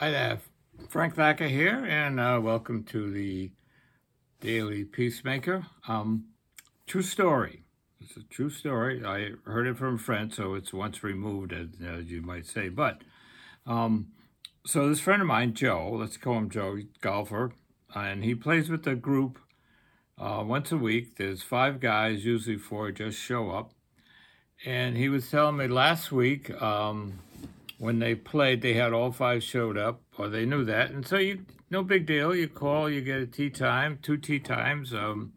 Hi there, Frank Thacker here, and uh, welcome to the Daily Peacemaker. Um, true story. It's a true story. I heard it from a friend, so it's once removed, as, as you might say. But um, so this friend of mine, Joe, let's call him Joe, golfer, and he plays with a group uh, once a week. There's five guys, usually four, just show up. And he was telling me last week. Um, when they played, they had all five showed up, or they knew that, and so you no big deal. You call, you get a tee time, two tee times. Um,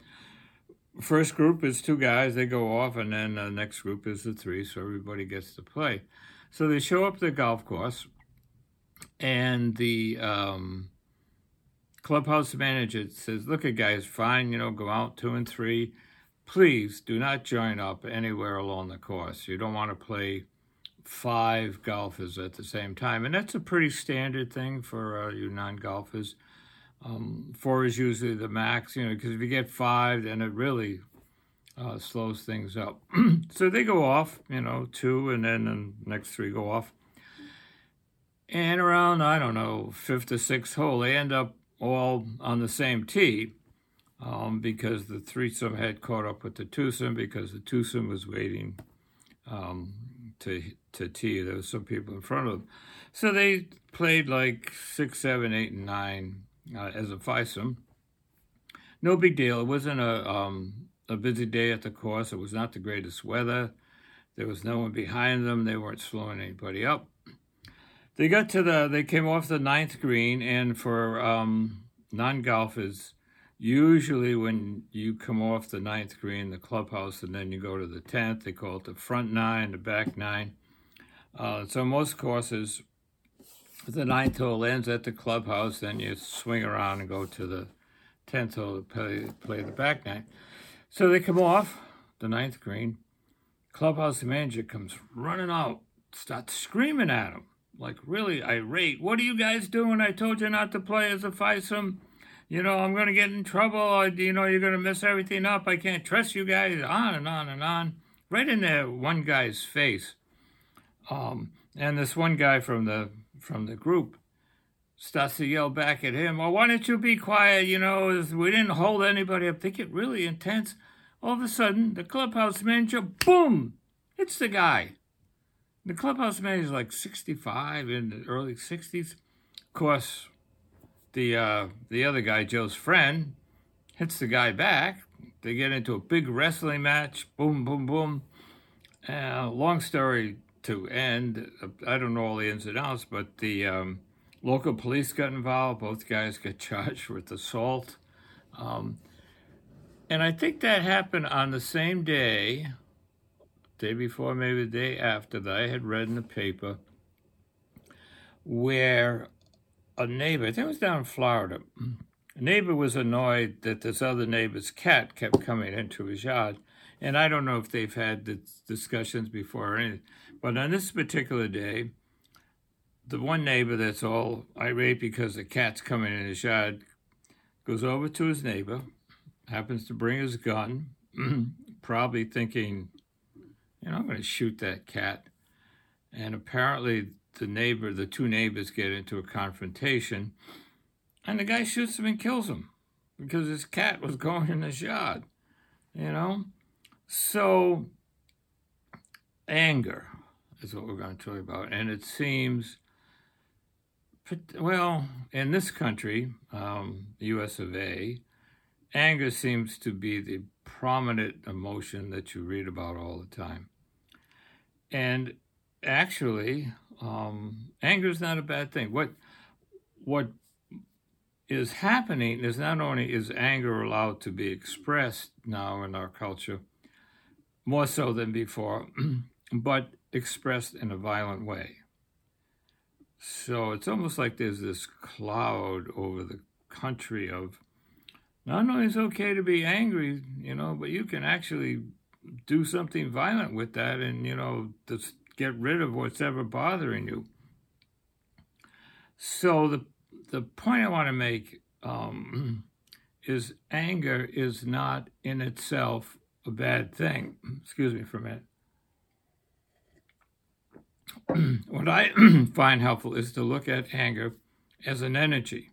first group is two guys, they go off, and then the next group is the three, so everybody gets to play. So they show up the golf course, and the um, clubhouse manager says, "Look, at guys, fine, you know, go out two and three. Please do not join up anywhere along the course. You don't want to play." Five golfers at the same time, and that's a pretty standard thing for uh, you non-golfers. Um, four is usually the max, you know, because if you get five, then it really uh, slows things up. so they go off, you know, two, and then the next three go off. And around, I don't know, fifth or sixth hole, they end up all on the same tee um, because the threesome had caught up with the twosome because the twosome was waiting um, to to tee. There was some people in front of them, so they played like six, seven, eight, and nine uh, as a foursome. No big deal. It wasn't a um, a busy day at the course. It was not the greatest weather. There was no one behind them. They weren't slowing anybody up. They got to the. They came off the ninth green, and for um, non golfers Usually, when you come off the ninth green, the clubhouse, and then you go to the tenth, they call it the front nine, the back nine. Uh, so most courses, the ninth hole ends at the clubhouse, then you swing around and go to the tenth hole to play, play the back nine. So they come off the ninth green. Clubhouse manager comes running out, starts screaming at him, like really irate. What are you guys doing? I told you not to play as a foursome you know, I'm going to get in trouble. You know, you're going to mess everything up. I can't trust you guys. On and on and on. Right in there, one guy's face. Um, and this one guy from the from the group starts to yell back at him, Well, why don't you be quiet? You know, we didn't hold anybody up. They get really intense. All of a sudden, the clubhouse manager, boom, hits the guy. The clubhouse manager is like 65 in the early 60s. Of course, the uh, the other guy, Joe's friend, hits the guy back. They get into a big wrestling match. Boom, boom, boom. Uh, long story to end. I don't know all the ins and outs, but the um, local police got involved. Both guys got charged with assault. Um, and I think that happened on the same day, day before, maybe the day after, that I had read in the paper, where a neighbor, I think it was down in Florida, a neighbor was annoyed that this other neighbor's cat kept coming into his yard. And I don't know if they've had the discussions before or anything, but on this particular day, the one neighbor that's all irate because the cat's coming in his yard goes over to his neighbor, happens to bring his gun, probably thinking, you know, I'm going to shoot that cat. And apparently, the neighbor, the two neighbors get into a confrontation, and the guy shoots him and kills him because his cat was going in his yard, you know? So, anger is what we're going to talk about. And it seems, well, in this country, um, the US of A, anger seems to be the prominent emotion that you read about all the time. And actually, um, anger is not a bad thing. What what is happening is not only is anger allowed to be expressed now in our culture, more so than before, but expressed in a violent way. So it's almost like there's this cloud over the country of not only is okay to be angry, you know, but you can actually do something violent with that and, you know, just get rid of what's ever bothering you. So the the point I want to make um, is anger is not in itself a bad thing. Excuse me for a minute. what I find helpful is to look at anger as an energy.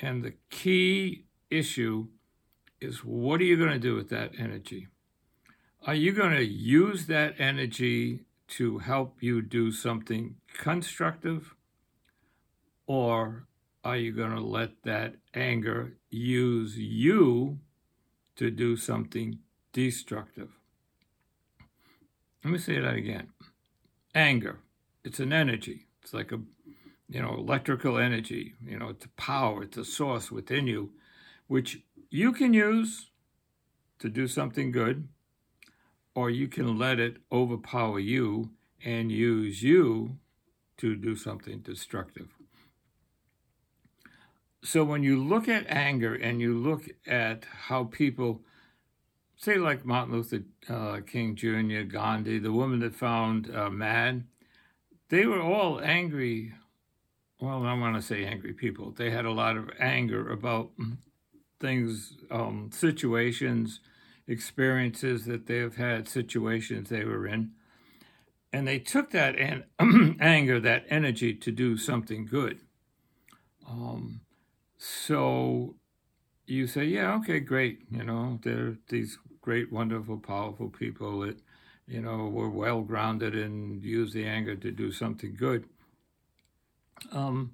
And the key issue is what are you going to do with that energy? Are you going to use that energy to help you do something constructive? Or are you going to let that anger use you to do something destructive? Let me say that again. Anger, it's an energy. It's like a, you know, electrical energy. You know, it's a power. It's a source within you, which you can use to do something good, or you can let it overpower you and use you to do something destructive. So when you look at anger and you look at how people say like Martin Luther uh, King Jr., Gandhi, the woman that found uh, MADD, they were all angry. Well, I want to say angry people. They had a lot of anger about things, um, situations, experiences that they have had, situations they were in. And they took that an- anger, that energy to do something good. Um, so you say, yeah, okay, great. You know, they're these great, wonderful, powerful people that, you know, were well grounded and used the anger to do something good. Um,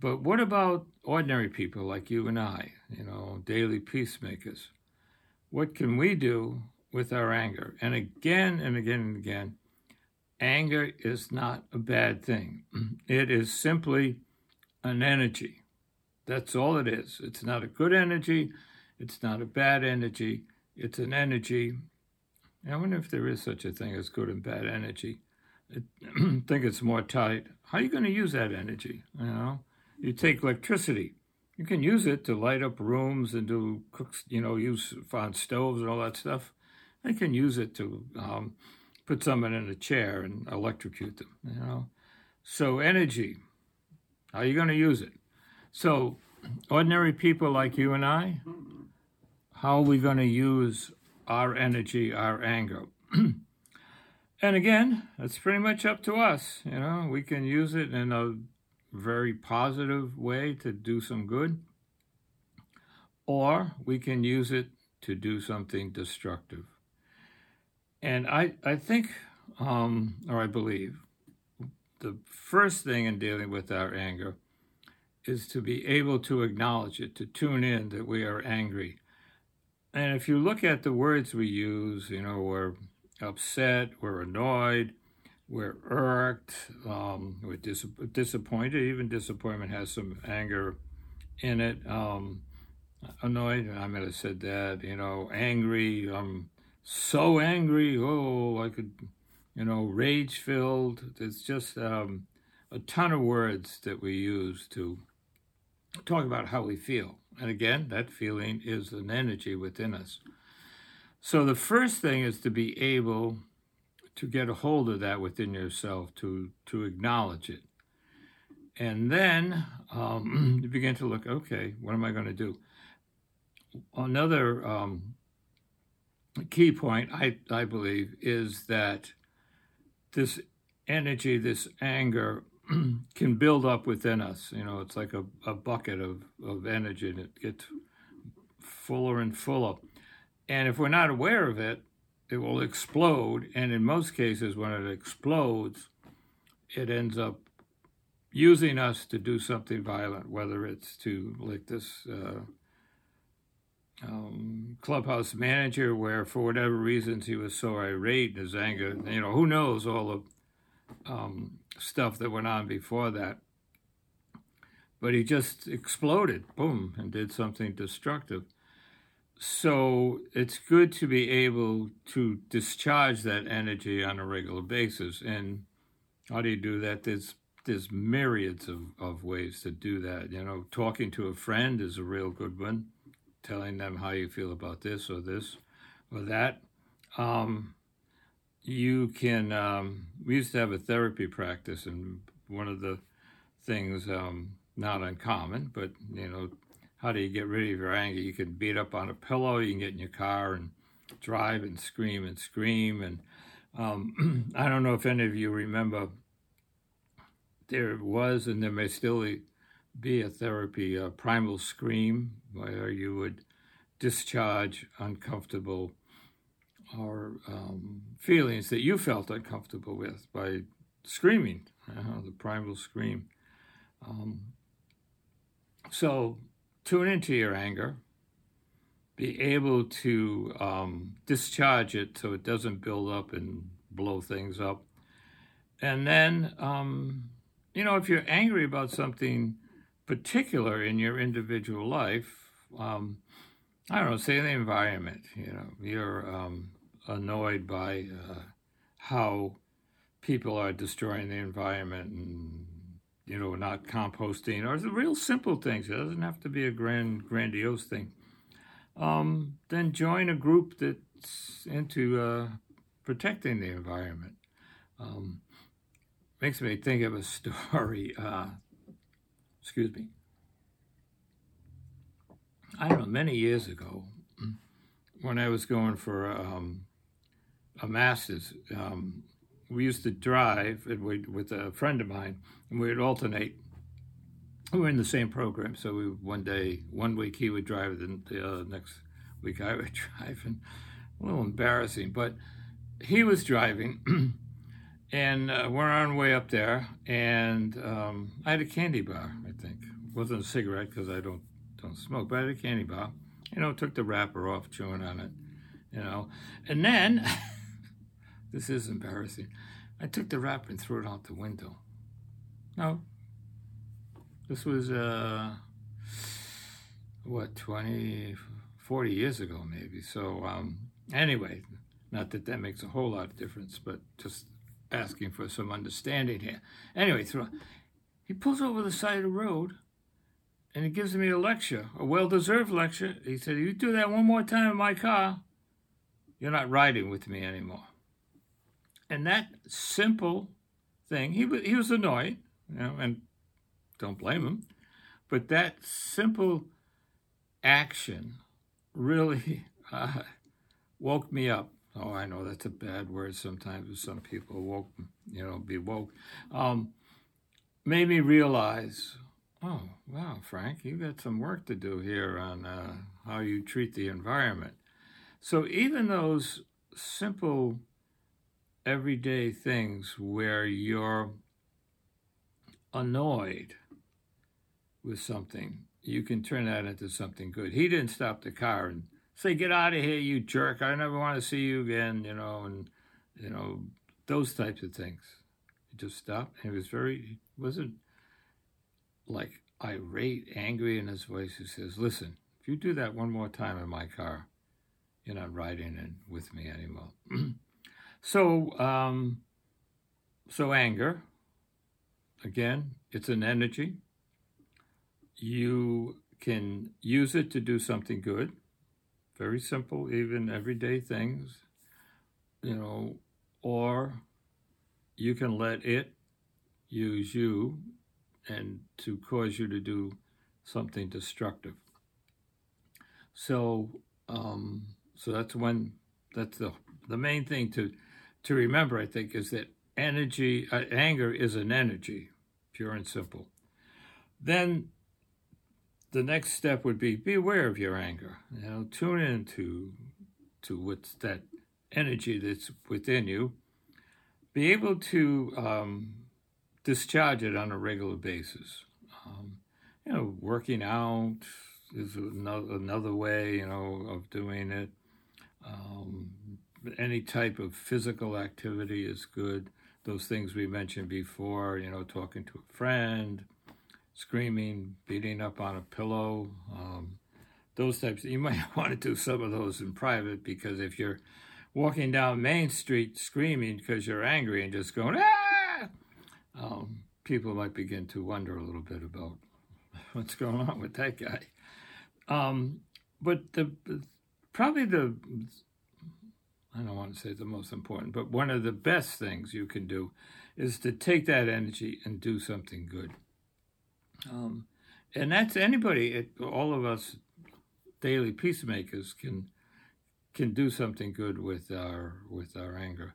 but what about ordinary people like you and I, you know, daily peacemakers? What can we do with our anger? And again and again and again, anger is not a bad thing. It is simply an energy. That's all it is. It's not a good energy. It's not a bad energy. It's an energy. I wonder if there is such a thing as good and bad energy. I think it's more tight. How are you going to use that energy? You know, you take electricity. You can use it to light up rooms and do cooks. You know, use on stoves and all that stuff. You can use it to um, put someone in a chair and electrocute them. You know, so energy. How are you going to use it? So, ordinary people like you and I, how are we going to use our energy, our anger? and again, it's pretty much up to us. You know, we can use it in a very positive way to do some good, or we can use it to do something destructive. And I, I think, um, or I believe, the first thing in dealing with our anger is to be able to acknowledge it, to tune in that we are angry and if you look at the words we use, you know, we're upset, we're annoyed, we're irked, um, we're dis- disappointed. Even disappointment has some anger in it. Um, annoyed, I might have said that, you know, angry, I'm so angry, oh, I could, you know, rage filled. It's just um, a ton of words that we use to talk about how we feel. And again, that feeling is an energy within us. So the first thing is to be able to get a hold of that within yourself, to to acknowledge it, and then um, you begin to look. Okay, what am I going to do? Another um, key point, I I believe, is that this energy, this anger, can build up within us. You know, it's like a, a bucket of, of energy and it gets fuller and fuller. And if we're not aware of it, it will explode. And in most cases, when it explodes, it ends up using us to do something violent, whether it's to, like this uh, um, clubhouse manager, where for whatever reasons he was so irate in his anger, you know, who knows all the um, stuff that went on before that. But he just exploded, boom, and did something destructive. So it's good to be able to discharge that energy on a regular basis. And how do you do that? There's there's myriads of, of ways to do that. You know, talking to a friend is a real good one, telling them how you feel about this or this or that. Um, you can um, we used to have a therapy practice and one of the things um, not uncommon but you know how do you get rid of your anger? You can beat up on a pillow you can get in your car and drive and scream and scream and um, i don't know if any of you remember there was and there may still be a therapy, a primal scream, where you would discharge uncomfortable or um, feelings that you felt uncomfortable with by screaming, uh, the primal scream. Um, so tune into your anger, be able to um, discharge it so it doesn't build up and blow things up. And then, um, you know, if you're angry about something particular in your individual life, um, I don't know, say the environment, you know, you're um, annoyed by uh, how people are destroying the environment and you know not composting or the real simple things. It doesn't have to be a grand grandiose thing. Um, then join a group that's into uh, protecting the environment. Um, makes me think of a story uh, excuse me. I don't know many years ago when i was going for um, a master's um, we used to drive with a friend of mine, and we'd alternate. We were in the same program, so we one day, one week he would drive, then the uh, next week I would drive, and a little embarrassing, but he was driving, and uh, we're on our way up there, and um, I had a candy bar, I think. It wasn't a cigarette because I don't don't smoke, but I had a candy bar. You know, took the wrapper off, chewing on it, you know, and then. This is embarrassing. I took the wrapper and threw it out the window. No. This was, uh, what, 20, 40 years ago, maybe. So, um, anyway, not that that makes a whole lot of difference, but just asking for some understanding here. Anyway, he pulls over the side of the road and he gives me a lecture, a well deserved lecture. He said, You do that one more time in my car, you're not riding with me anymore. And that simple thing, he, he was annoyed, you know, and don't blame him, but that simple action really uh, woke me up. Oh, I know that's a bad word sometimes. with Some people woke, you know, be woke. Um, made me realize, oh, wow, Frank, you got some work to do here on uh, how you treat the environment. So even those simple everyday things where you're annoyed with something, you can turn that into something good. He didn't stop the car and say, "Get out of here, you jerk! I never want to see you again," you know, and you know those types of things. He just stopped. And he was very he wasn't like irate, angry in his voice. He says, "Listen, if you do that one more time in my car, you're not riding in with me anymore." So, um, so anger, again, it's an energy. You can use it to do something good. Very simple, even everyday things, you know, or you can let it use you and to cause you to do something destructive. So, um, so that's when that's the the main thing to to remember, I think, is that energy, uh, anger is an energy, pure and simple. Then the next step would be be aware of your anger. You know, tune into to what's that energy that's within you. Be able to um, discharge it on a regular basis. Um, you know, working out is another, another way, you know, of doing it. Um, any type of physical activity is good. Those things we mentioned before, you know, talking to a friend, screaming, beating up on a pillow, um, those types. You might want to do some of those in private because if you're walking down Main Street screaming because you're angry and just going, ah, um, people might begin to wonder a little bit about what's going on with that guy. Um, but the probably the I don't want to say the most important, but one of the best things you can do is to take that energy and do something good. Um, and that's anybody, it, all of us daily peacemakers can can do something good with our with our anger.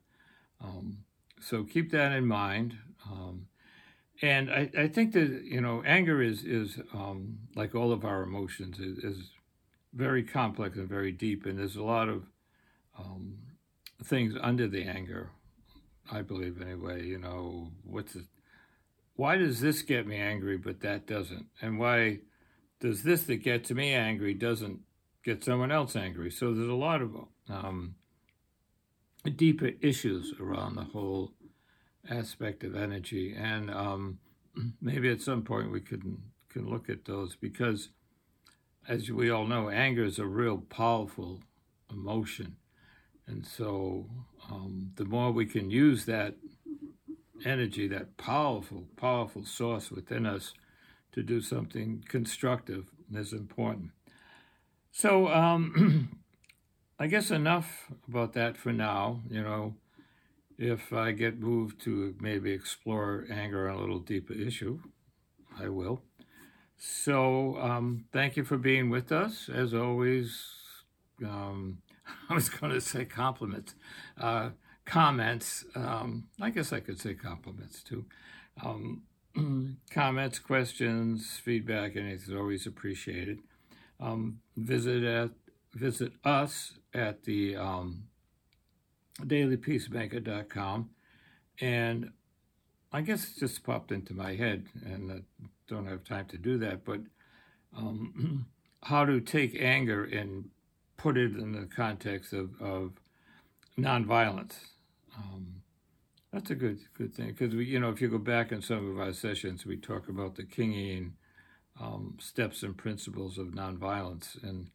Um, so keep that in mind. Um, and I, I think that you know anger is is um, like all of our emotions is, is very complex and very deep, and there's a lot of um, things under the anger. I believe anyway. You know what's it? Why does this get me angry, but that doesn't? And why does this that gets me angry doesn't get someone else angry? So there's a lot of um, deeper issues around the whole aspect of energy, and um, maybe at some point we can can look at those because, as we all know, anger is a real powerful emotion, and so um, the more we can use that energy, that powerful, powerful source within us, to do something constructive is important. So, um, I guess enough about that for now. You know, if I get moved to maybe explore anger a little deeper issue, I will. So, um, thank you for being with us. As always, um, I was going to say compliments, uh, comments. Um, I guess I could say compliments too. Um, comments, questions, feedback, anything is always appreciated. Um, visit at visit us at the um, dailypeacemaker.com. And I guess it just popped into my head, and I don't have time to do that, but um, how to take anger and put it in the context of, of nonviolence. Um, that's a good good thing because we, you know, if you go back in some of our sessions, we talk about the Kingian um, steps and principles of nonviolence, and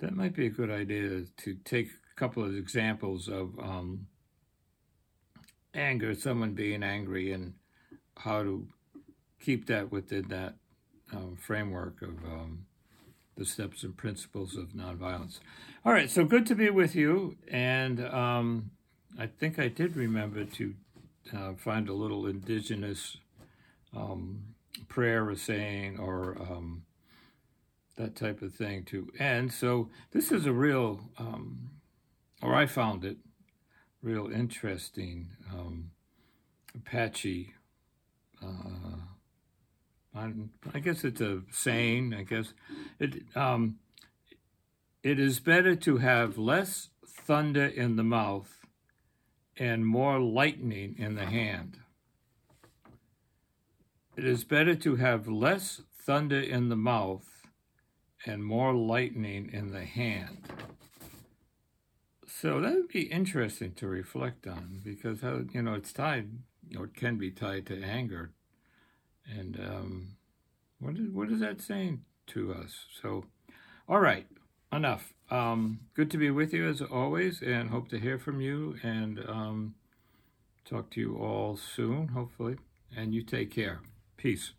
that might be a good idea to take a couple of examples of um, anger, someone being angry, and how to keep that within that um, framework of um, the steps and principles of nonviolence. All right, so good to be with you, and um, I think I did remember to uh, find a little indigenous um, prayer or saying or um, that type of thing to end. So this is a real, um, or I found it real interesting, um, Apache. Uh, I, I, guess it's a saying. I guess it. Um, it is better to have less thunder in the mouth and more lightning in the hand. It is better to have less thunder in the mouth and more lightning in the hand. So that would be interesting to reflect on because how you know it's tied or it can be tied to anger, and um, what is what is that saying to us? So, all right, enough. Um, good to be with you as always, and hope to hear from you and um, talk to you all soon, hopefully. And you take care. Peace.